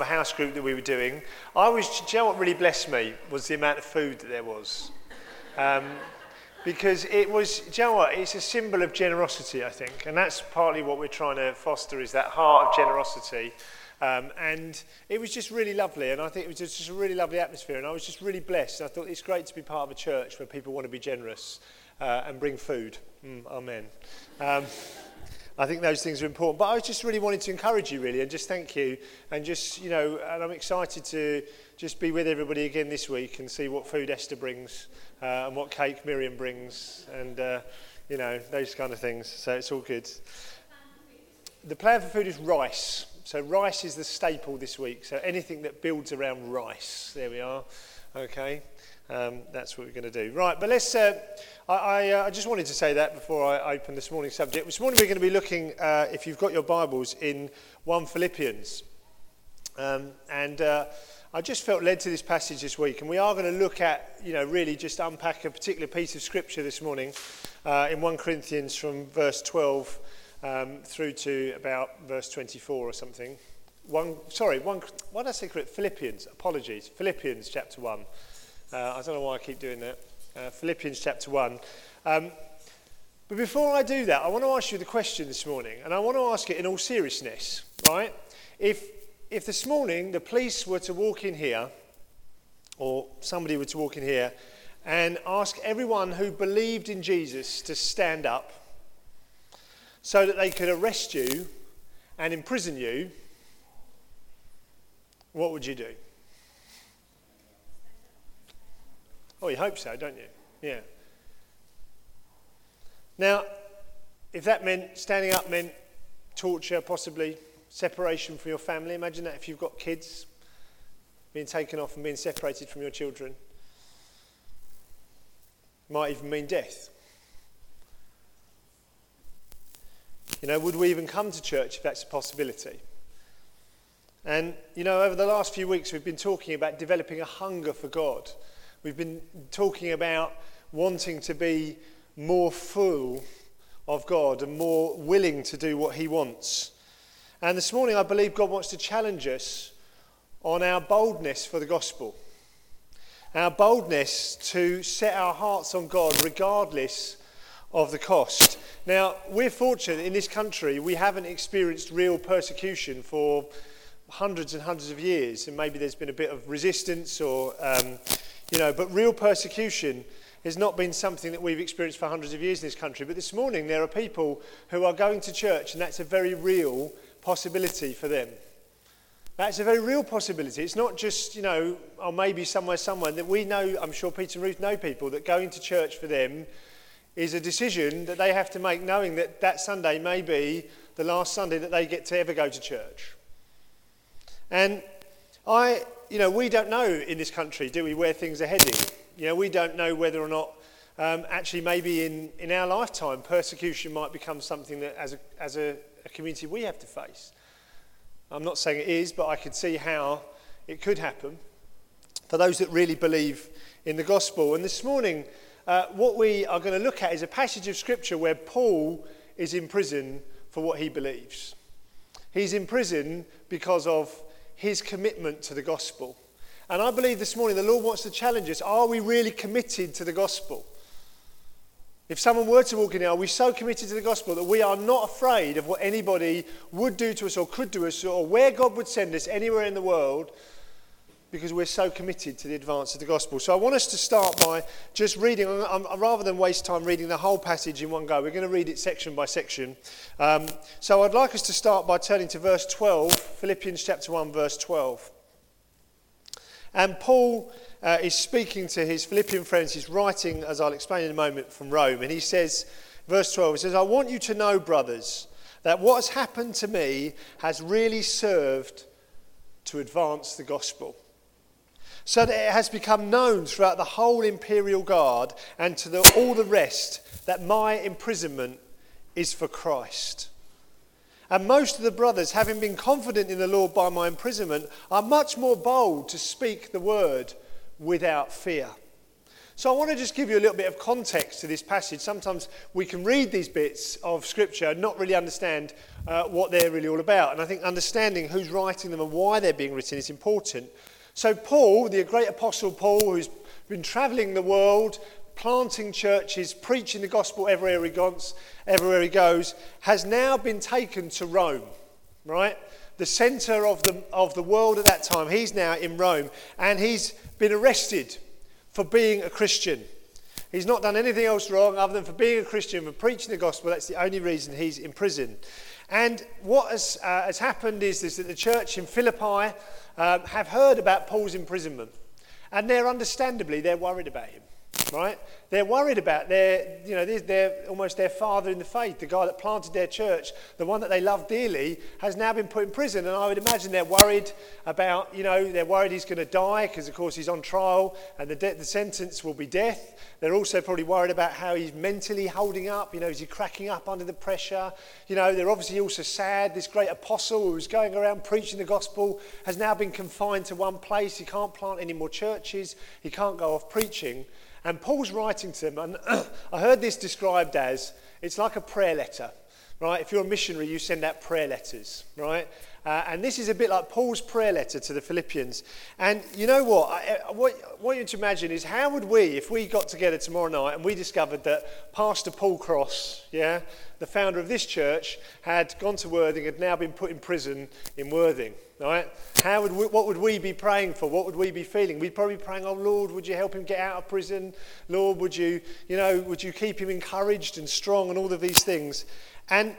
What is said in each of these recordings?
a house group that we were doing, I was, do you know what really blessed me was the amount of food that there was. Um, because it was, do you know what, it's a symbol of generosity, I think. And that's partly what we're trying to foster is that heart of generosity. Um, and it was just really lovely. And I think it was just, just a really lovely atmosphere. And I was just really blessed. I thought it's great to be part of a church where people want to be generous uh, and bring food. Mm, amen. Um, I think those things are important. But I just really wanted to encourage you, really, and just thank you. And just, you know, and I'm excited to just be with everybody again this week and see what food Esther brings uh, and what cake Miriam brings and, uh, you know, those kind of things. So it's all good. The plan for food is rice. So rice is the staple this week. So anything that builds around rice. There we are. Okay. Um, that's what we're going to do. Right, but let's. Uh, I, I, uh, I, just wanted to say that before I open this morning's subject. This morning we're going to be looking, uh, if you've got your Bibles, in 1 Philippians. Um, and uh, I just felt led to this passage this week, and we are going to look at, you know, really just unpack a particular piece of scripture this morning uh, in 1 Corinthians from verse 12 um, through to about verse 24 or something. One, sorry, one, why did I say? Philippians, apologies. Philippians chapter 1. Uh, I don't know why I keep doing that. Uh, Philippians chapter 1. Um, but before I do that, I want to ask you the question this morning, and I want to ask it in all seriousness, right? If, if this morning the police were to walk in here, or somebody were to walk in here, and ask everyone who believed in Jesus to stand up so that they could arrest you and imprison you, what would you do? Oh, you hope so, don't you? Yeah. Now, if that meant standing up meant torture, possibly separation from your family, imagine that if you've got kids being taken off and being separated from your children. Might even mean death. You know, would we even come to church if that's a possibility? And, you know, over the last few weeks, we've been talking about developing a hunger for God We've been talking about wanting to be more full of God and more willing to do what He wants. And this morning, I believe God wants to challenge us on our boldness for the gospel. Our boldness to set our hearts on God regardless of the cost. Now, we're fortunate in this country, we haven't experienced real persecution for hundreds and hundreds of years, and maybe there's been a bit of resistance or um, you know, but real persecution has not been something that we've experienced for hundreds of years in this country. But this morning, there are people who are going to church, and that's a very real possibility for them. That's a very real possibility. It's not just, you know, or maybe somewhere, somewhere that we know, I'm sure Peter and Ruth know people, that going to church for them is a decision that they have to make, knowing that that Sunday may be the last Sunday that they get to ever go to church. And I, you know, we don't know in this country, do we, where things are heading? You know, we don't know whether or not um, actually maybe in, in our lifetime persecution might become something that as, a, as a, a community we have to face. I'm not saying it is, but I could see how it could happen for those that really believe in the gospel. And this morning, uh, what we are going to look at is a passage of scripture where Paul is in prison for what he believes. He's in prison because of his commitment to the gospel. And I believe this morning the Lord wants to challenge us are we really committed to the gospel? If someone were to walk in here, are we so committed to the gospel that we are not afraid of what anybody would do to us or could do us or where God would send us anywhere in the world because we're so committed to the advance of the gospel. So I want us to start by just reading, rather than waste time reading the whole passage in one go, we're going to read it section by section. Um, so I'd like us to start by turning to verse 12, Philippians chapter 1, verse 12. And Paul uh, is speaking to his Philippian friends. He's writing, as I'll explain in a moment, from Rome. And he says, verse 12, he says, I want you to know, brothers, that what has happened to me has really served to advance the gospel so that it has become known throughout the whole imperial guard and to the, all the rest that my imprisonment is for Christ. And most of the brothers, having been confident in the Lord by my imprisonment, are much more bold to speak the word without fear. So I want to just give you a little bit of context to this passage. Sometimes we can read these bits of Scripture and not really understand uh, what they're really all about. And I think understanding who's writing them and why they're being written is important. So, Paul, the great apostle Paul, who's been traveling the world, planting churches, preaching the gospel everywhere he goes, everywhere he goes has now been taken to Rome, right? The center of the, of the world at that time. He's now in Rome and he's been arrested for being a Christian. He's not done anything else wrong other than for being a Christian, for preaching the gospel. That's the only reason he's in prison. And what has, uh, has happened is, is, that the church in Philippi uh, have heard about Paul's imprisonment. And they're understandably, they're worried about him right? They're worried about their, you know, they're almost their father in the faith, the guy that planted their church, the one that they love dearly, has now been put in prison. And I would imagine they're worried about, you know, they're worried he's going to die because, of course, he's on trial and the, de- the sentence will be death. They're also probably worried about how he's mentally holding up. You know, is he cracking up under the pressure? You know, they're obviously also sad. This great apostle who was going around preaching the gospel has now been confined to one place. He can't plant any more churches. He can't go off preaching. And Paul's writing to them, and I heard this described as it's like a prayer letter, right? If you're a missionary, you send out prayer letters, right? Uh, and this is a bit like Paul's prayer letter to the Philippians. And you know what? I? What you to imagine is how would we, if we got together tomorrow night and we discovered that Pastor Paul Cross, yeah, the founder of this church, had gone to Worthing, had now been put in prison in Worthing, right? How would we, what would we be praying for? What would we be feeling? We'd probably be praying, oh Lord, would you help him get out of prison? Lord, would you, you know, would you keep him encouraged and strong and all of these things? And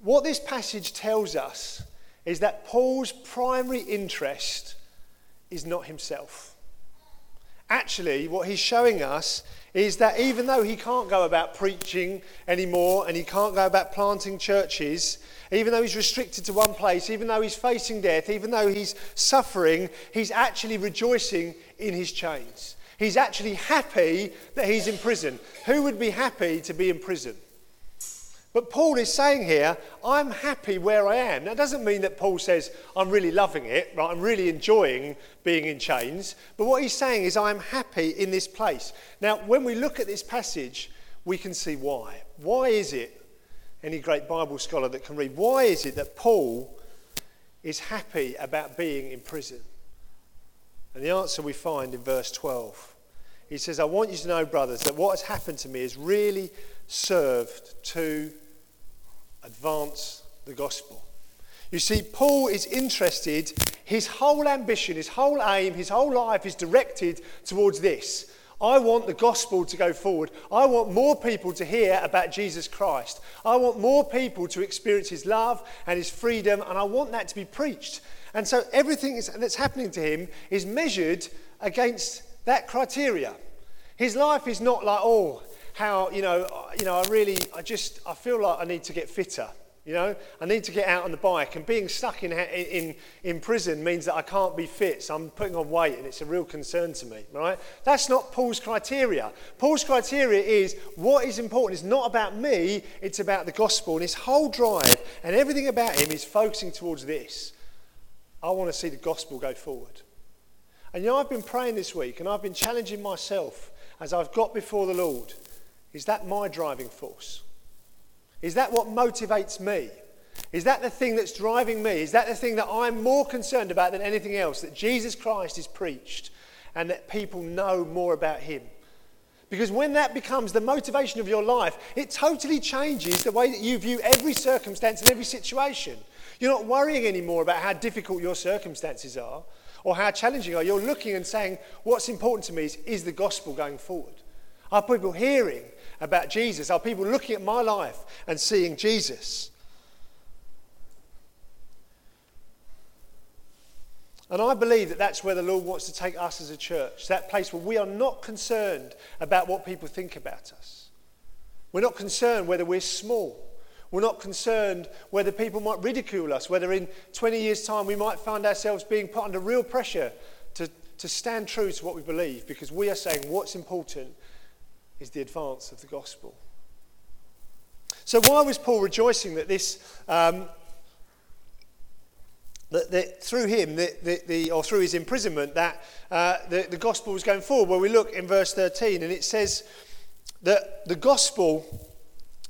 what this passage tells us is that Paul's primary interest is not himself. Actually, what he's showing us is that even though he can't go about preaching anymore and he can't go about planting churches, even though he's restricted to one place, even though he's facing death, even though he's suffering, he's actually rejoicing in his chains. He's actually happy that he's in prison. Who would be happy to be in prison? But Paul is saying here, I'm happy where I am. That doesn't mean that Paul says, I'm really loving it, right? I'm really enjoying being in chains. But what he's saying is, I'm happy in this place. Now, when we look at this passage, we can see why. Why is it, any great Bible scholar that can read, why is it that Paul is happy about being in prison? And the answer we find in verse 12. He says, I want you to know, brothers, that what has happened to me has really served to advance the gospel. You see, Paul is interested, his whole ambition, his whole aim, his whole life is directed towards this. I want the gospel to go forward. I want more people to hear about Jesus Christ. I want more people to experience his love and his freedom, and I want that to be preached. And so everything that's happening to him is measured against that criteria. His life is not like, oh, how, you know, you know, I really, I just, I feel like I need to get fitter. You know, I need to get out on the bike, and being stuck in, in, in prison means that I can't be fit, so I'm putting on weight, and it's a real concern to me, right? That's not Paul's criteria. Paul's criteria is what is important is not about me, it's about the gospel, and his whole drive and everything about him is focusing towards this. I want to see the gospel go forward. And you know, I've been praying this week, and I've been challenging myself as I've got before the Lord is that my driving force? Is that what motivates me? Is that the thing that's driving me? Is that the thing that I'm more concerned about than anything else? That Jesus Christ is preached and that people know more about him? Because when that becomes the motivation of your life, it totally changes the way that you view every circumstance and every situation. You're not worrying anymore about how difficult your circumstances are or how challenging are. You're looking and saying, What's important to me is, is the gospel going forward? Are people hearing about Jesus? Are people looking at my life and seeing Jesus? And I believe that that's where the Lord wants to take us as a church, that place where we are not concerned about what people think about us. We're not concerned whether we're small. We're not concerned whether people might ridicule us, whether in 20 years' time we might find ourselves being put under real pressure to, to stand true to what we believe, because we are saying what's important is the advance of the gospel. So, why was Paul rejoicing that this, um, that, that through him, the, the, the, or through his imprisonment, that uh, the, the gospel was going forward. Well, we look in verse 13, and it says that the gospel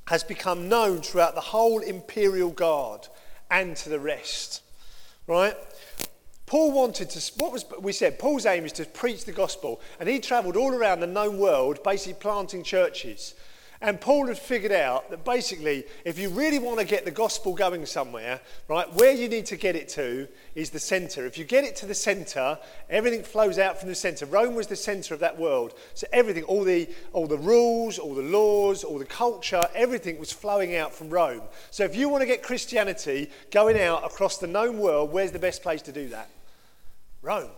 has become known throughout the whole imperial guard and to the rest. Right? Paul wanted to, what was, we said, Paul's aim is to preach the gospel, and he travelled all around the known world, basically planting churches. And Paul had figured out that basically, if you really want to get the gospel going somewhere, right, where you need to get it to is the center. If you get it to the center, everything flows out from the center. Rome was the center of that world. So everything, all the, all the rules, all the laws, all the culture, everything was flowing out from Rome. So if you want to get Christianity going out across the known world, where's the best place to do that? Rome.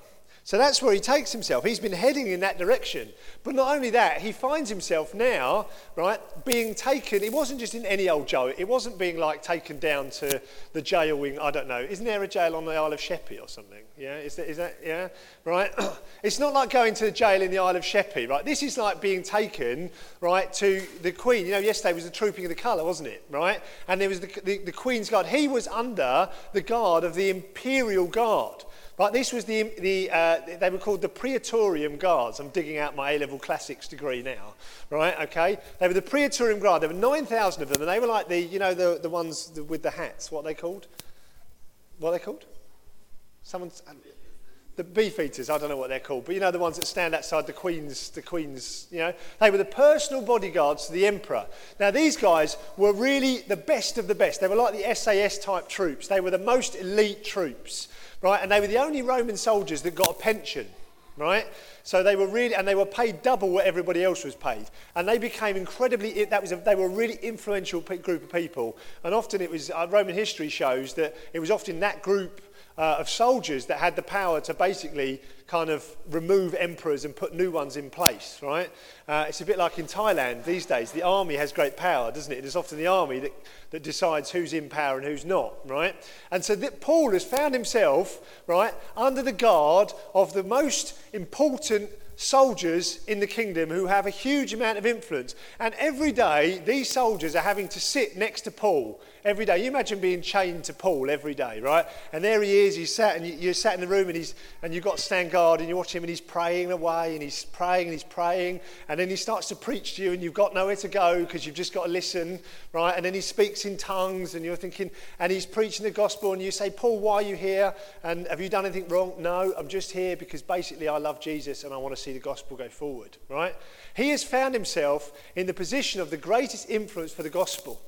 So that's where he takes himself. He's been heading in that direction. But not only that, he finds himself now, right, being taken. It wasn't just in any old jail. It wasn't being like taken down to the jail wing. I don't know. Isn't there a jail on the Isle of Sheppey or something? Yeah, is that, is that yeah, right? it's not like going to the jail in the Isle of Sheppey, right? This is like being taken, right, to the Queen. You know, yesterday was the trooping of the colour, wasn't it, right? And there was the, the, the Queen's Guard. He was under the guard of the Imperial Guard. Right, this was the, the uh, they were called the Praetorium Guards. I'm digging out my A-level classics degree now, right, okay? They were the Praetorium Guard. There were 9,000 of them, and they were like the, you know, the, the ones with the hats. What they called? What they called? Someone's, the beef eaters, I don't know what they're called, but you know the ones that stand outside the Queen's, the Queen's, you know, they were the personal bodyguards to the Emperor. Now these guys were really the best of the best. They were like the SAS type troops. They were the most elite troops right? And they were the only Roman soldiers that got a pension, right? So they were really, and they were paid double what everybody else was paid. And they became incredibly, that was a, they were a really influential group of people. And often it was, uh, Roman history shows that it was often that group uh, of soldiers that had the power to basically kind of remove emperors and put new ones in place, right? Uh, it's a bit like in Thailand these days. The army has great power, doesn't it? It's often the army that, that decides who's in power and who's not, right? And so that Paul has found himself, right, under the guard of the most important soldiers in the kingdom who have a huge amount of influence. And every day, these soldiers are having to sit next to Paul every day. You imagine being chained to Paul every day, right? And there he is, he's sat, and you, are sat in the room, and, he's, and you've got to stand guard, and you watch him, and he's praying away, and he's praying, and he's praying, and then he starts to preach to you, and you've got nowhere to go because you've just got to listen, right? And then he speaks in tongues, and you're thinking, and he's preaching the gospel, and you say, Paul, why are you here? And have you done anything wrong? No, I'm just here because basically I love Jesus, and I want to see the gospel go forward, right? He has found himself in the position of the greatest influence for the gospel.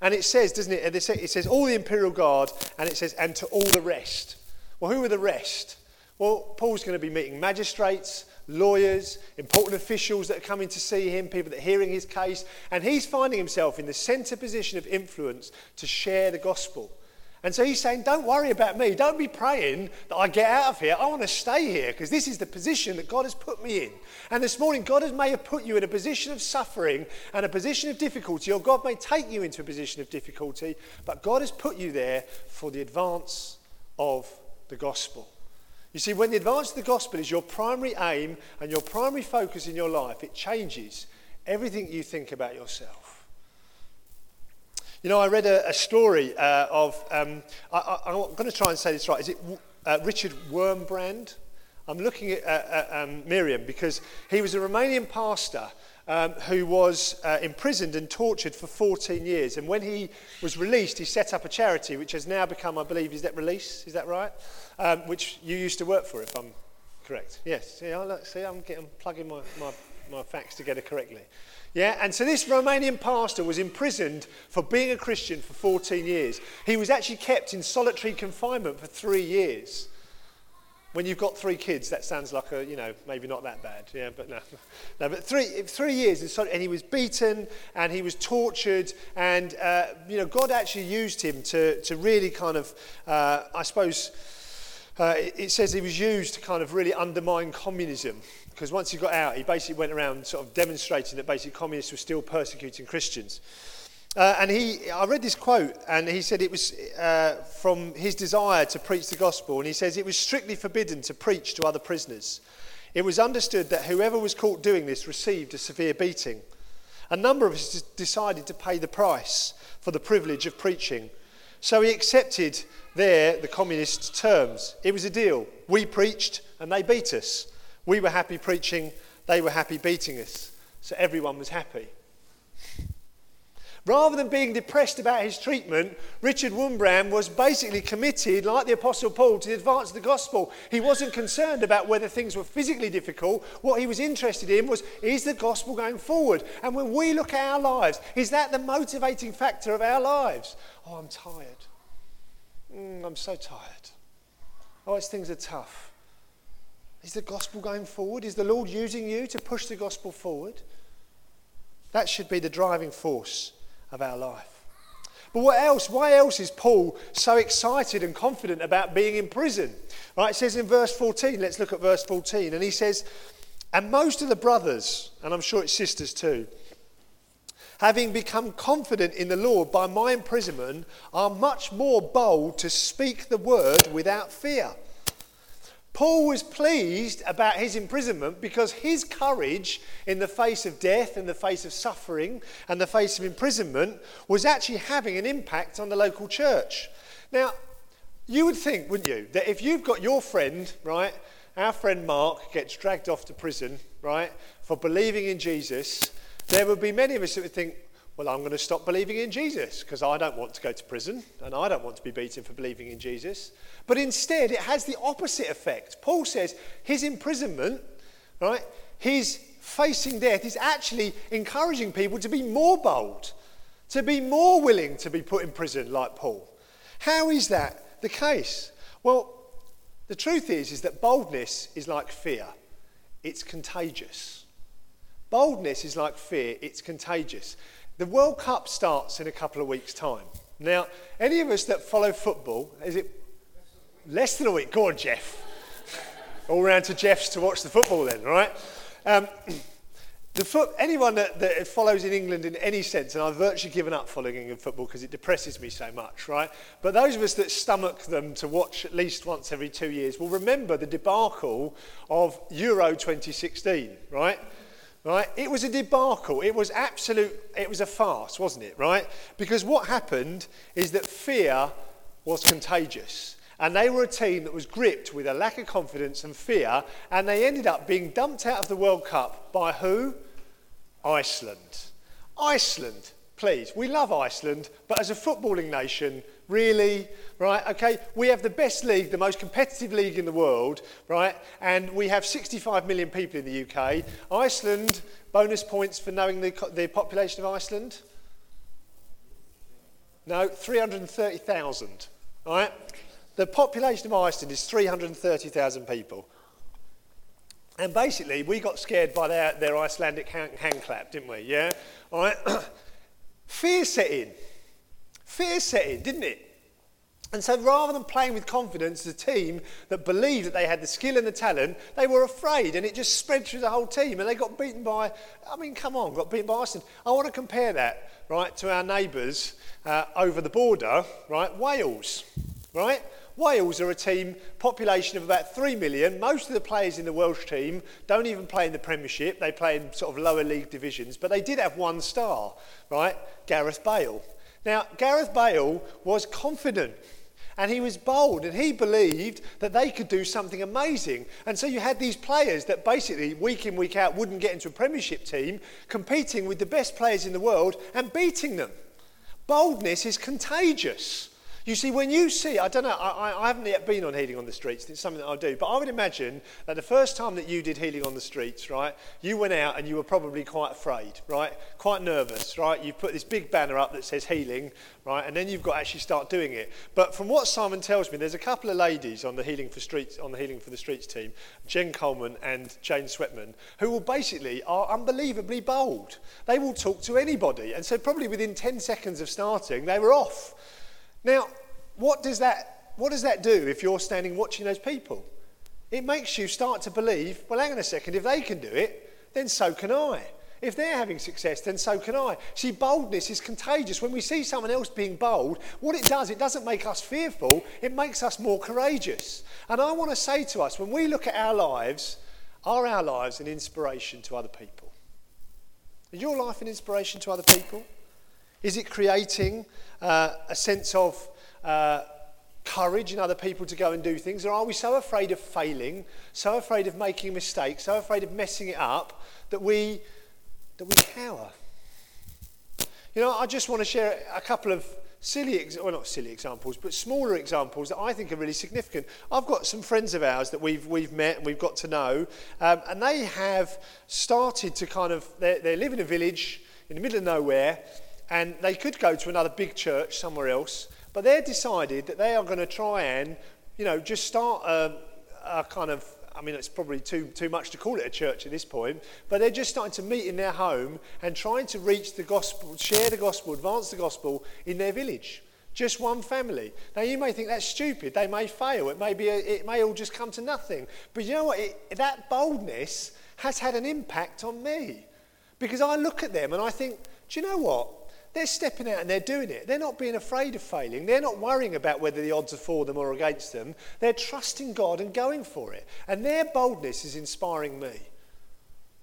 And it says, doesn't it? It says, all the imperial guard, and it says, and to all the rest. Well, who are the rest? Well, Paul's going to be meeting magistrates, lawyers, important officials that are coming to see him, people that are hearing his case, and he's finding himself in the centre position of influence to share the gospel. And so he's saying, Don't worry about me. Don't be praying that I get out of here. I want to stay here because this is the position that God has put me in. And this morning, God may have put you in a position of suffering and a position of difficulty, or God may take you into a position of difficulty, but God has put you there for the advance of the gospel. You see, when the advance of the gospel is your primary aim and your primary focus in your life, it changes everything you think about yourself. You know, I read a, a story uh, of, um, I, am going to try and say this right. Is it uh, Richard Wurmbrand? I'm looking at uh, um, Miriam because he was a Romanian pastor um, who was uh, imprisoned and tortured for 14 years. And when he was released, he set up a charity which has now become, I believe, is that release? Is that right? Um, which you used to work for, if I'm correct. Yes. See, I, see I'm, getting, plugging my, my, my facts together correctly. Yeah, and so this Romanian pastor was imprisoned for being a Christian for 14 years. He was actually kept in solitary confinement for three years. When you've got three kids, that sounds like a, you know, maybe not that bad. Yeah, but no. No, but three, three years, and he was beaten and he was tortured. And, uh, you know, God actually used him to, to really kind of, uh, I suppose, uh, it says he was used to kind of really undermine communism because once he got out, he basically went around sort of demonstrating that basically communists were still persecuting Christians. Uh, and he, I read this quote, and he said it was uh, from his desire to preach the gospel, and he says it was strictly forbidden to preach to other prisoners. It was understood that whoever was caught doing this received a severe beating. A number of us decided to pay the price for the privilege of preaching, So he accepted there the communist terms. It was a deal. We preached and they beat us. We were happy preaching, they were happy beating us. So everyone was happy. Rather than being depressed about his treatment, Richard Wurmbrand was basically committed, like the Apostle Paul, to the advance of the gospel. He wasn't concerned about whether things were physically difficult. What he was interested in was is the gospel going forward? And when we look at our lives, is that the motivating factor of our lives? Oh, I'm tired. Mm, I'm so tired. Oh, it's, things are tough. Is the gospel going forward? Is the Lord using you to push the gospel forward? That should be the driving force of our life. But what else? Why else is Paul so excited and confident about being in prison? Right, it says in verse 14, let's look at verse 14, and he says, And most of the brothers, and I'm sure it's sisters too, having become confident in the Lord by my imprisonment, are much more bold to speak the word without fear. Paul was pleased about his imprisonment because his courage in the face of death, in the face of suffering, and the face of imprisonment was actually having an impact on the local church. Now, you would think, wouldn't you, that if you've got your friend, right, our friend Mark gets dragged off to prison, right, for believing in Jesus, there would be many of us that would think, well, I'm going to stop believing in Jesus because I don't want to go to prison and I don't want to be beaten for believing in Jesus. But instead, it has the opposite effect. Paul says his imprisonment, right, his facing death is actually encouraging people to be more bold, to be more willing to be put in prison like Paul. How is that the case? Well, the truth is, is that boldness is like fear. It's contagious. Boldness is like fear. It's contagious. The World Cup starts in a couple of weeks' time. Now, any of us that follow football, is it less than a week? Go on, Jeff. All round to Jeff's to watch the football then, right? Um, the foot, anyone that, that, follows in England in any sense, and I've virtually given up following England football because it depresses me so much, right? But those of us that stomach them to watch at least once every two years will remember the debacle of Euro 2016, right? Right? It was a debacle. It was absolute, it was a farce, wasn't it, right? Because what happened is that fear was contagious. And they were a team that was gripped with a lack of confidence and fear, and they ended up being dumped out of the World Cup by who? Iceland. Iceland, please. We love Iceland, but as a footballing nation, Really? Right? Okay, we have the best league, the most competitive league in the world, right? And we have 65 million people in the UK. Iceland, bonus points for knowing the, the population of Iceland? No, 330,000. Right? The population of Iceland is 330,000 people. And basically, we got scared by their, their Icelandic hand, hand clap, didn't we? Yeah? All right? Fear set in. Fear set in, didn't it? And so rather than playing with confidence a team that believed that they had the skill and the talent, they were afraid and it just spread through the whole team and they got beaten by, I mean, come on, got beaten by Iceland. I want to compare that, right, to our neighbours uh, over the border, right, Wales, right? Wales are a team, population of about 3 million. Most of the players in the Welsh team don't even play in the Premiership. They play in sort of lower league divisions. But they did have one star, right? Gareth Bale. Now, Gareth Bale was confident and he was bold and he believed that they could do something amazing. And so you had these players that basically, week in, week out, wouldn't get into a Premiership team, competing with the best players in the world and beating them. Boldness is contagious. You see, when you see, I don't know, I, I haven't yet been on Healing on the Streets, it's something that I'll do, but I would imagine that the first time that you did Healing on the Streets, right, you went out and you were probably quite afraid, right, quite nervous, right? You put this big banner up that says Healing, right, and then you've got to actually start doing it. But from what Simon tells me, there's a couple of ladies on the Healing for Streets, on the Healing for the Streets team, Jen Coleman and Jane Sweatman, who will basically are unbelievably bold. They will talk to anybody, and so probably within 10 seconds of starting, they were off. Now, what does that, what does that do if you're standing watching those people? It makes you start to believe, well, hang on a second, if they can do it, then so can I. If they're having success, then so can I. See, boldness is contagious. When we see someone else being bold, what it does, it doesn't make us fearful, it makes us more courageous. And I want to say to us, when we look at our lives, are our lives an inspiration to other people? Is your life an inspiration to other people? Is it creating uh, a sense of uh, courage in other people to go and do things? Or are we so afraid of failing, so afraid of making mistakes, so afraid of messing it up that we, that we cower? You know, I just want to share a couple of silly, well not silly examples, but smaller examples that I think are really significant. I've got some friends of ours that we've, we've met and we've got to know, um, and they have started to kind of, they live in a village in the middle of nowhere, and they could go to another big church somewhere else, but they've decided that they are going to try and, you know, just start a, a kind of I mean, it's probably too, too much to call it a church at this point, but they're just starting to meet in their home and trying to reach the gospel, share the gospel, advance the gospel in their village. Just one family. Now, you may think that's stupid. They may fail. It may, be a, it may all just come to nothing. But you know what? It, that boldness has had an impact on me. Because I look at them and I think, do you know what? They're stepping out and they're doing it. They're not being afraid of failing. They're not worrying about whether the odds are for them or against them. They're trusting God and going for it. And their boldness is inspiring me.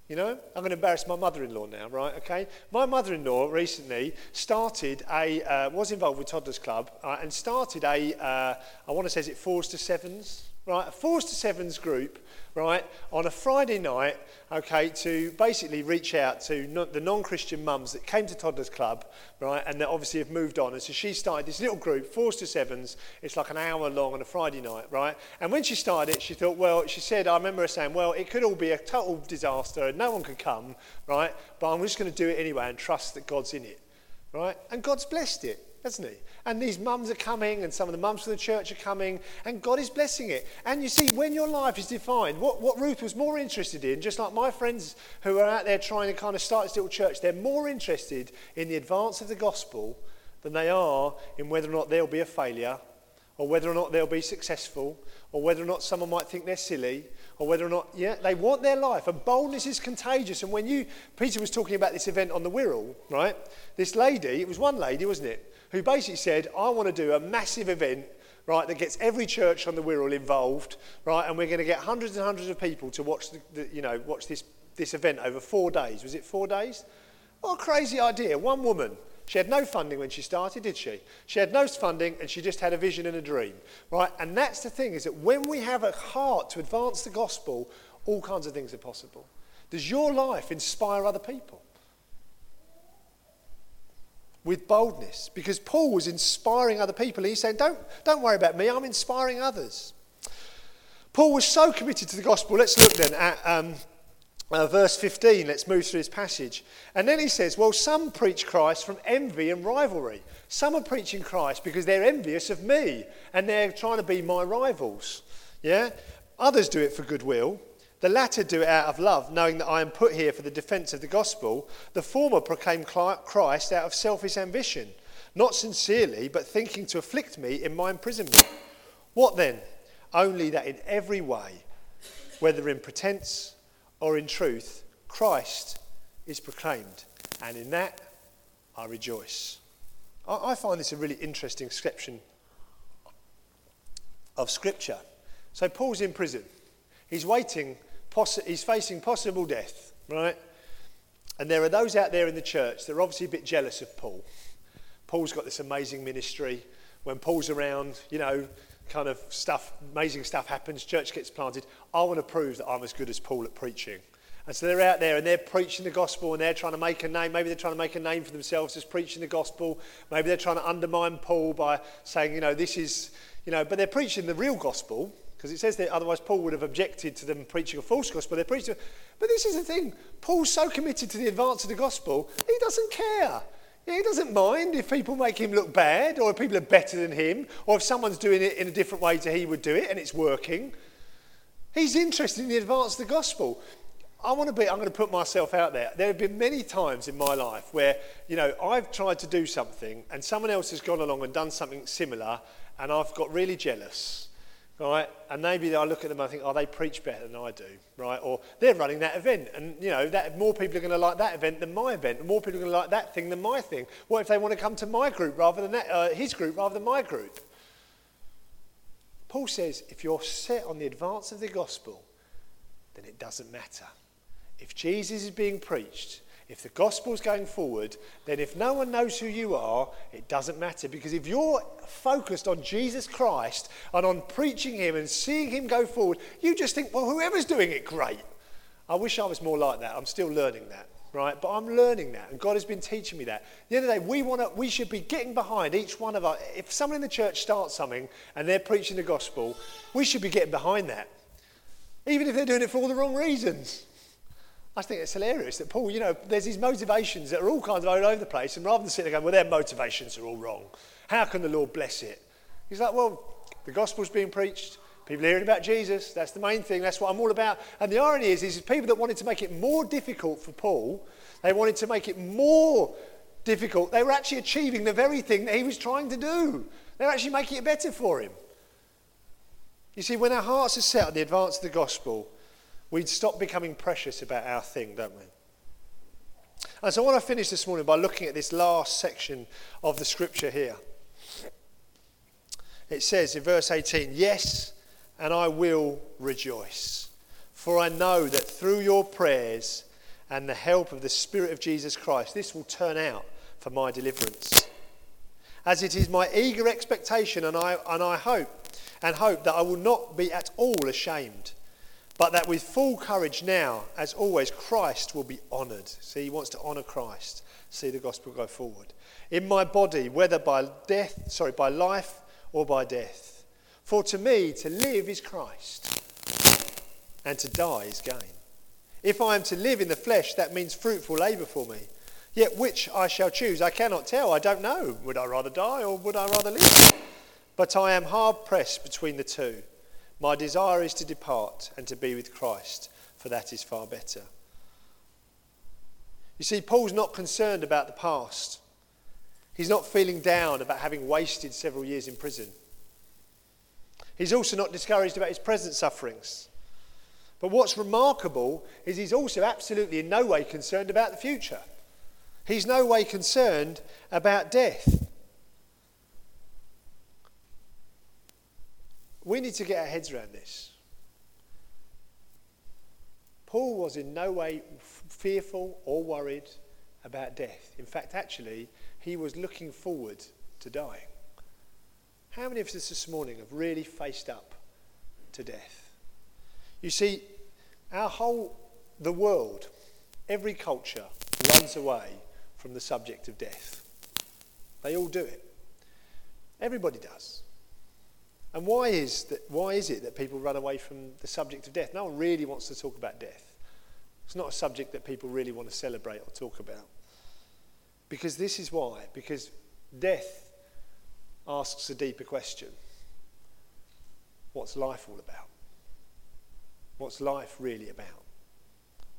You know, I'm going to embarrass my mother-in-law now, right? Okay. My mother-in-law recently started a, uh, was involved with Toddlers Club uh, and started a, uh, I want to say, is it fours to sevens? Right, a fours to sevens group right, on a Friday night, okay, to basically reach out to no, the non-Christian mums that came to Toddlers Club, right, and that obviously have moved on. And so she started this little group, fours to sevens. It's like an hour long on a Friday night, right? And when she started it, she thought, well, she said, I remember her saying, well, it could all be a total disaster and no one could come, right? But I'm just going to do it anyway and trust that God's in it, right? And God's blessed it hasn't he? And these mums are coming, and some of the mums from the church are coming, and God is blessing it. And you see, when your life is defined, what, what Ruth was more interested in, just like my friends who are out there trying to kind of start this little church, they're more interested in the advance of the gospel than they are in whether or not they'll be a failure, or whether or not they'll be successful, or whether or not someone might think they're silly, or whether or not, yeah, they want their life. And boldness is contagious. And when you, Peter was talking about this event on the Wirral, right? This lady, it was one lady, wasn't it? who basically said, I want to do a massive event, right, that gets every church on the Wirral involved, right, and we're going to get hundreds and hundreds of people to watch, the, the, you know, watch this, this event over four days. Was it four days? What a crazy idea. One woman. She had no funding when she started, did she? She had no funding and she just had a vision and a dream, right? And that's the thing is that when we have a heart to advance the gospel, all kinds of things are possible. Does your life inspire other people? with boldness because Paul was inspiring other people. He's saying, don't, don't worry about me, I'm inspiring others. Paul was so committed to the gospel. Let's look then at um, uh, verse 15. Let's move through this passage. And then he says, Well, some preach Christ from envy and rivalry. Some are preaching Christ because they're envious of me and they're trying to be my rivals. Yeah? Others do it for goodwill. The latter do it out of love, knowing that I am put here for the defense of the gospel. The former proclaim Christ out of selfish ambition, not sincerely, but thinking to afflict me in my imprisonment. What then? Only that in every way, whether in pretense or in truth, Christ is proclaimed. And in that I rejoice. I find this a really interesting section of Scripture. So Paul's in prison. He's waiting he's facing possible death, right? And there are those out there in the church that are obviously a bit jealous of Paul. Paul's got this amazing ministry. When Paul's around, you know, kind of stuff, amazing stuff happens, church gets planted. I want to prove that I'm as good as Paul at preaching. And so they're out there and they're preaching the gospel and they're trying to make a name. Maybe they're trying to make a name for themselves as preaching the gospel. Maybe they're trying to undermine Paul by saying, you know, this is, you know, but they're preaching the real gospel because it says that otherwise Paul would have objected to them preaching a false gospel. They're preaching, but this is the thing. Paul's so committed to the advance of the gospel, he doesn't care. He doesn't mind if people make him look bad, or if people are better than him, or if someone's doing it in a different way to he would do it and it's working. He's interested in the advance of the gospel. I want to be, I'm going to put myself out there. There have been many times in my life where, you know, I've tried to do something and someone else has gone along and done something similar and I've got really jealous right? And maybe I look at them and I think, oh, they preach better than I do, right? Or they're running that event, and you know, that more people are going to like that event than my event, more people are going to like that thing than my thing. What if they want to come to my group rather than that, uh, his group rather than my group? Paul says, if you're set on the advance of the gospel, then it doesn't matter. If Jesus is being preached, If the gospel's going forward, then if no one knows who you are, it doesn't matter. Because if you're focused on Jesus Christ and on preaching him and seeing him go forward, you just think, well, whoever's doing it, great. I wish I was more like that. I'm still learning that, right? But I'm learning that, and God has been teaching me that. At the end of the day, we, wanna, we should be getting behind each one of our. If someone in the church starts something and they're preaching the gospel, we should be getting behind that. Even if they're doing it for all the wrong reasons. I think it's hilarious that Paul, you know, there's these motivations that are all kinds of all over the place, and rather than sitting there going, well, their motivations are all wrong. How can the Lord bless it? He's like, well, the gospel's being preached. People hearing about Jesus. That's the main thing. That's what I'm all about. And the irony is, is people that wanted to make it more difficult for Paul, they wanted to make it more difficult. They were actually achieving the very thing that he was trying to do. They're actually making it better for him. You see, when our hearts are set on the advance of the gospel, we'd stop becoming precious about our thing, don't we? And so I want to finish this morning by looking at this last section of the scripture here. It says in verse 18, Yes, and I will rejoice, for I know that through your prayers and the help of the Spirit of Jesus Christ, this will turn out for my deliverance. As it is my eager expectation, and I, and I hope, and hope that I will not be at all ashamed but that with full courage now, as always, Christ will be honoured. See, he wants to honour Christ. See the gospel go forward. In my body, whether by death, sorry, by life or by death. For to me, to live is Christ, and to die is gain. If I am to live in the flesh, that means fruitful labour for me. Yet which I shall choose, I cannot tell. I don't know. Would I rather die or would I rather live? But I am hard pressed between the two. My desire is to depart and to be with Christ, for that is far better. You see, Paul's not concerned about the past. He's not feeling down about having wasted several years in prison. He's also not discouraged about his present sufferings. But what's remarkable is he's also absolutely in no way concerned about the future. He's no way concerned about death. We need to get our heads around this. Paul was in no way fearful or worried about death. In fact, actually, he was looking forward to dying. How many of us this morning have really faced up to death? You see, our whole, the world, every culture runs away from the subject of death. They all do it. Everybody does. And why is, that, why is it that people run away from the subject of death? No one really wants to talk about death. It's not a subject that people really want to celebrate or talk about. Because this is why. Because death asks a deeper question What's life all about? What's life really about?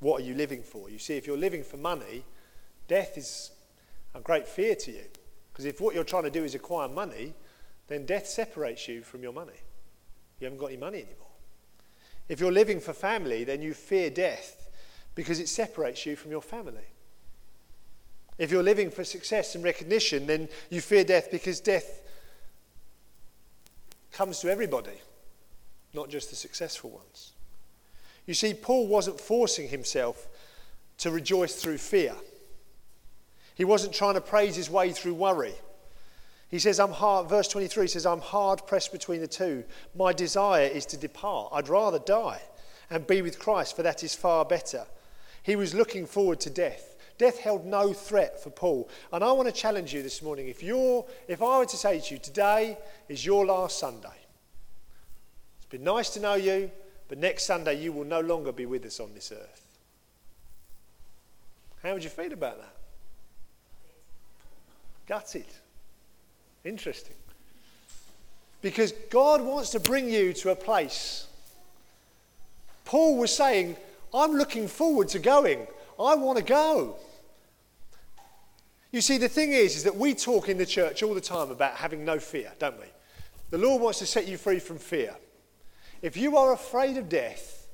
What are you living for? You see, if you're living for money, death is a great fear to you. Because if what you're trying to do is acquire money, then death separates you from your money. You haven't got any money anymore. If you're living for family, then you fear death because it separates you from your family. If you're living for success and recognition, then you fear death because death comes to everybody, not just the successful ones. You see, Paul wasn't forcing himself to rejoice through fear. He wasn't trying to praise his way through worry. He says, I'm hard, verse 23 says, I'm hard pressed between the two. My desire is to depart. I'd rather die and be with Christ, for that is far better. He was looking forward to death. Death held no threat for Paul. And I want to challenge you this morning. If, you're, if I were to say to you, today is your last Sunday, it's been nice to know you, but next Sunday you will no longer be with us on this earth. How would you feel about that? Gutted. Interesting. Because God wants to bring you to a place. Paul was saying, I'm looking forward to going. I want to go. You see, the thing is, is that we talk in the church all the time about having no fear, don't we? The Lord wants to set you free from fear. If you are afraid of death,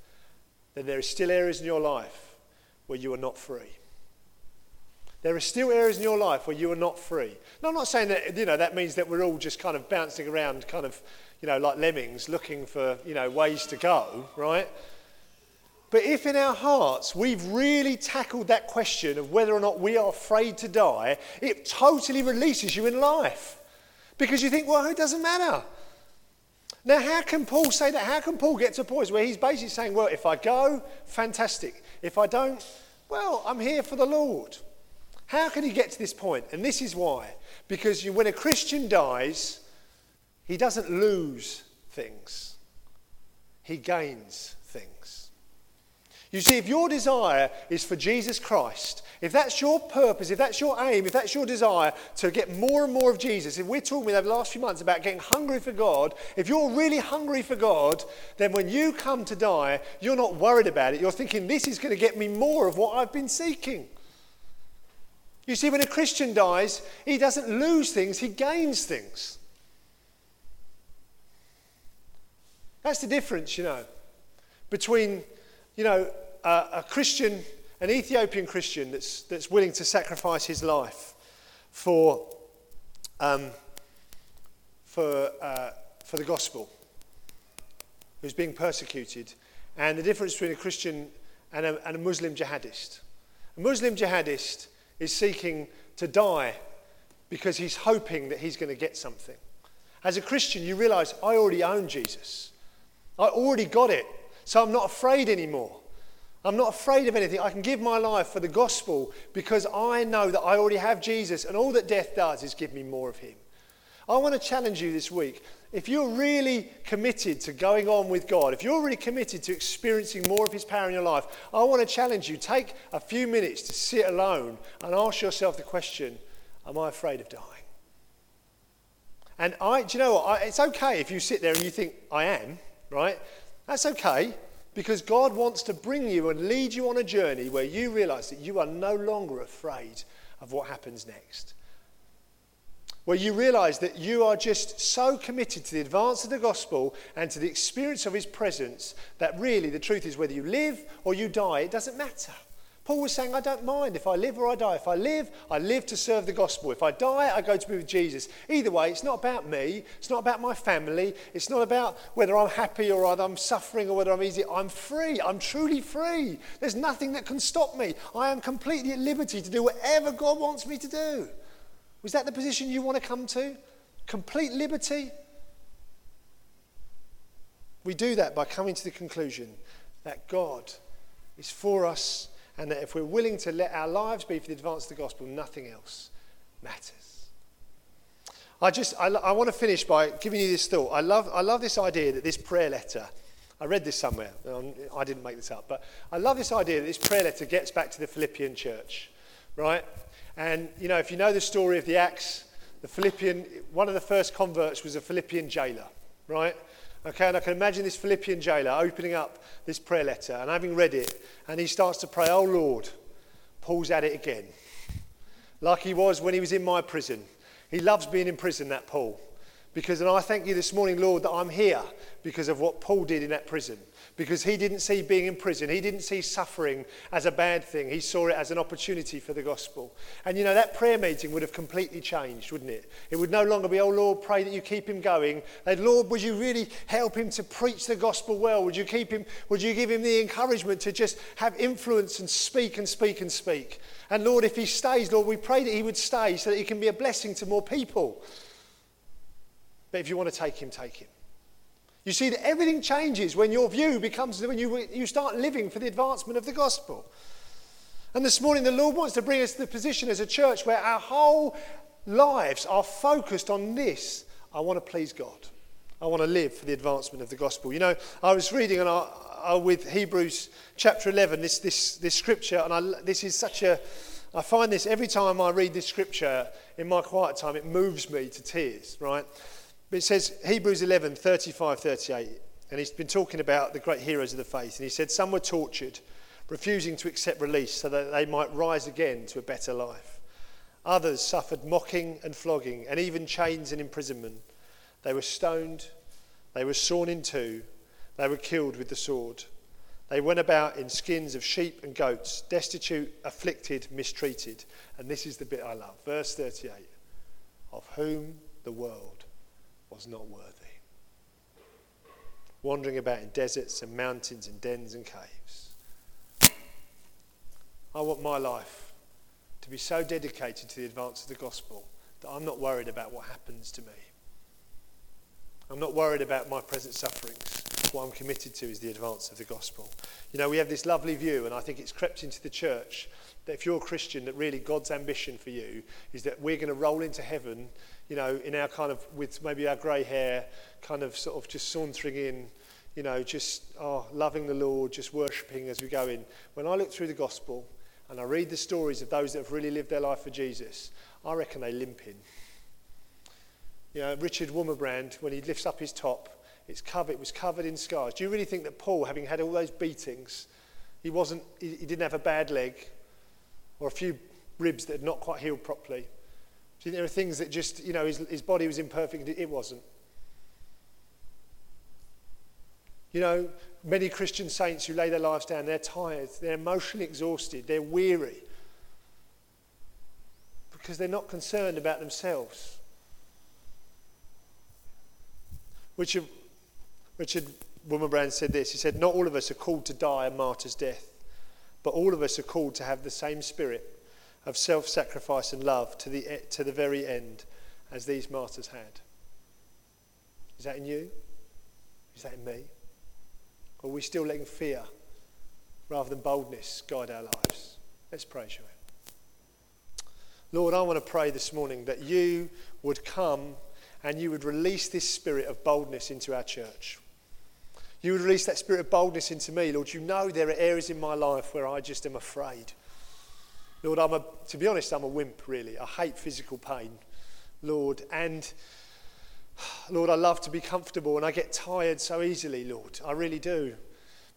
then there are still areas in your life where you are not free. There are still areas in your life where you are not free. Now, I'm not saying that, you know, that means that we're all just kind of bouncing around, kind of, you know, like lemmings looking for, you know, ways to go, right? But if in our hearts we've really tackled that question of whether or not we are afraid to die, it totally releases you in life. Because you think, well, it doesn't matter. Now, how can Paul say that? How can Paul get to a point where he's basically saying, well, if I go, fantastic. If I don't, well, I'm here for the Lord. How can he get to this point? And this is why. Because you, when a Christian dies, he doesn't lose things, he gains things. You see, if your desire is for Jesus Christ, if that's your purpose, if that's your aim, if that's your desire to get more and more of Jesus, if we're talking over the last few months about getting hungry for God, if you're really hungry for God, then when you come to die, you're not worried about it. You're thinking, this is going to get me more of what I've been seeking. You see, when a Christian dies, he doesn't lose things, he gains things. That's the difference, you know, between, you know, a, a Christian, an Ethiopian Christian that's, that's willing to sacrifice his life for, um, for, uh, for the gospel, who's being persecuted, and the difference between a Christian and a, and a Muslim jihadist. A Muslim jihadist is seeking to die because he's hoping that he's going to get something. As a Christian, you realize I already own Jesus. I already got it. So I'm not afraid anymore. I'm not afraid of anything. I can give my life for the gospel because I know that I already have Jesus, and all that death does is give me more of him. I want to challenge you this week. If you're really committed to going on with God, if you're really committed to experiencing more of His power in your life, I want to challenge you. Take a few minutes to sit alone and ask yourself the question Am I afraid of dying? And I, do you know what? I, it's okay if you sit there and you think, I am right? That's okay because God wants to bring you and lead you on a journey where you realize that you are no longer afraid of what happens next. Where you realize that you are just so committed to the advance of the gospel and to the experience of his presence that really the truth is whether you live or you die, it doesn't matter. Paul was saying, I don't mind if I live or I die. If I live, I live to serve the gospel. If I die, I go to be with Jesus. Either way, it's not about me. It's not about my family. It's not about whether I'm happy or whether I'm suffering or whether I'm easy. I'm free. I'm truly free. There's nothing that can stop me. I am completely at liberty to do whatever God wants me to do. Was that the position you want to come to? Complete liberty? We do that by coming to the conclusion that God is for us and that if we're willing to let our lives be for the advance of the gospel, nothing else matters. I just, I, I want to finish by giving you this thought. I love, I love this idea that this prayer letter, I read this somewhere, I didn't make this up, but I love this idea that this prayer letter gets back to the Philippian church, right? And, you know, if you know the story of the Acts, the Philippian, one of the first converts was a Philippian jailer, right? Okay, and I can imagine this Philippian jailer opening up this prayer letter and having read it, and he starts to pray, Oh Lord, Paul's at it again. Like he was when he was in my prison. He loves being in prison, that Paul. Because, and I thank you this morning, Lord, that I'm here because of what Paul did in that prison because he didn't see being in prison, he didn't see suffering as a bad thing. He saw it as an opportunity for the gospel. And you know, that prayer meeting would have completely changed, wouldn't it? It would no longer be, oh Lord, pray that you keep him going. They'd, Lord, would you really help him to preach the gospel well? Would you keep him, would you give him the encouragement to just have influence and speak and speak and speak? And Lord, if he stays, Lord, we pray that he would stay so that he can be a blessing to more people. But if you want to take him, take him. You see that everything changes when your view becomes, when you, you start living for the advancement of the gospel. And this morning, the Lord wants to bring us to the position as a church where our whole lives are focused on this. I want to please God. I want to live for the advancement of the gospel. You know, I was reading and I, I, with Hebrews chapter 11, this, this, this scripture, and I, this is such a, I find this every time I read this scripture in my quiet time, it moves me to tears, right? But it says, Hebrews 11, 35, 38, and he's been talking about the great heroes of the faith. And he said, Some were tortured, refusing to accept release so that they might rise again to a better life. Others suffered mocking and flogging, and even chains and imprisonment. They were stoned, they were sawn in two, they were killed with the sword. They went about in skins of sheep and goats, destitute, afflicted, mistreated. And this is the bit I love. Verse 38 Of whom the world was not worthy. Wandering about in deserts and mountains and dens and caves. I want my life to be so dedicated to the advance of the gospel that I'm not worried about what happens to me. I'm not worried about my present sufferings. What I'm committed to is the advance of the gospel. You know, we have this lovely view, and I think it's crept into the church that if you're a Christian, that really God's ambition for you is that we're going to roll into heaven, you know, in our kind of, with maybe our grey hair, kind of sort of just sauntering in, you know, just oh, loving the Lord, just worshipping as we go in. When I look through the gospel and I read the stories of those that have really lived their life for Jesus, I reckon they limp in. You know, Richard Wurmbrand, when he lifts up his top, it's covered, it was covered in scars. Do you really think that Paul, having had all those beatings, he, wasn't, he, he didn't have a bad leg or a few ribs that had not quite healed properly? Do you think there are things that just, you know, his, his body was imperfect? It wasn't. You know, many Christian saints who lay their lives down, they're tired, they're emotionally exhausted, they're weary because they're not concerned about themselves. Richard, Richard Wurmbrand said this. He said, Not all of us are called to die a martyr's death, but all of us are called to have the same spirit of self sacrifice and love to the, eh, to the very end as these martyrs had. Is that in you? Is that in me? Or are we still letting fear rather than boldness guide our lives? Let's pray, shall we? Lord, I want to pray this morning that you would come and you would release this spirit of boldness into our church. You would release that spirit of boldness into me, Lord. You know there are areas in my life where I just am afraid. Lord, I'm a, to be honest, I'm a wimp, really. I hate physical pain, Lord. And, Lord, I love to be comfortable and I get tired so easily, Lord. I really do.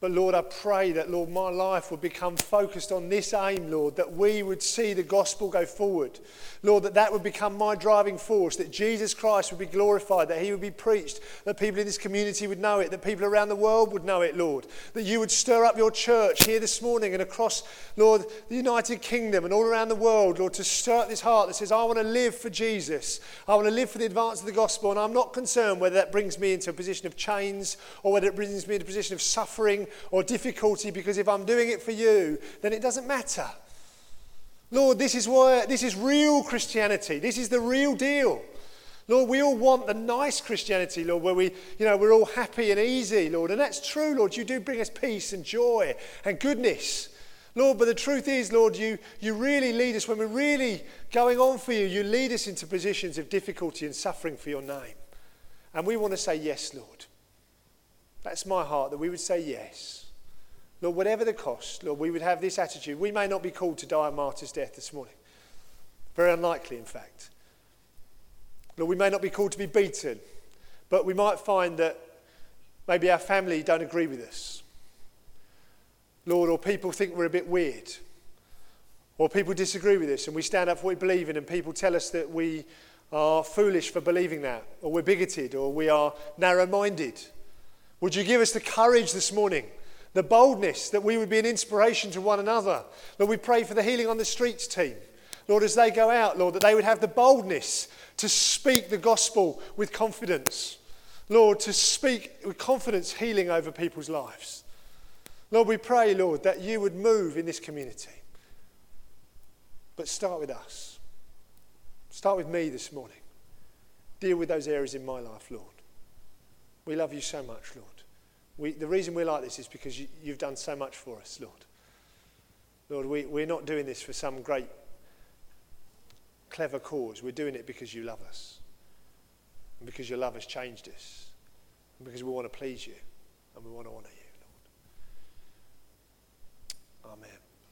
But Lord, I pray that, Lord, my life would become focused on this aim, Lord, that we would see the gospel go forward. Lord, that that would become my driving force, that Jesus Christ would be glorified, that he would be preached, that people in this community would know it, that people around the world would know it, Lord. That you would stir up your church here this morning and across, Lord, the United Kingdom and all around the world, Lord, to stir up this heart that says, I want to live for Jesus. I want to live for the advance of the gospel. And I'm not concerned whether that brings me into a position of chains or whether it brings me into a position of suffering or difficulty because if I'm doing it for you, then it doesn't matter. Lord, this is why this is real Christianity. This is the real deal. Lord, we all want the nice Christianity, Lord, where we, you know, we're all happy and easy, Lord. And that's true, Lord. You do bring us peace and joy and goodness. Lord, but the truth is, Lord, you, you really lead us when we're really going on for you. You lead us into positions of difficulty and suffering for your name. And we want to say yes, Lord. That's my heart, that we would say yes. Lord, whatever the cost, Lord, we would have this attitude. We may not be called to die a martyr's death this morning. Very unlikely, in fact. Lord, we may not be called to be beaten, but we might find that maybe our family don't agree with us. Lord, or people think we're a bit weird. Or people disagree with us and we stand up for what we believe in and people tell us that we are foolish for believing that, or we're bigoted, or we are narrow minded. Would you give us the courage this morning, the boldness that we would be an inspiration to one another? Lord, we pray for the Healing on the Streets team. Lord, as they go out, Lord, that they would have the boldness to speak the gospel with confidence. Lord, to speak with confidence healing over people's lives. Lord, we pray, Lord, that you would move in this community. But start with us. Start with me this morning. Deal with those areas in my life, Lord. We love you so much, Lord. We, the reason we're like this is because you, you've done so much for us, Lord. Lord, we, we're not doing this for some great, clever cause. We're doing it because you love us. And because your love has changed us. And because we want to please you. And we want to honour you,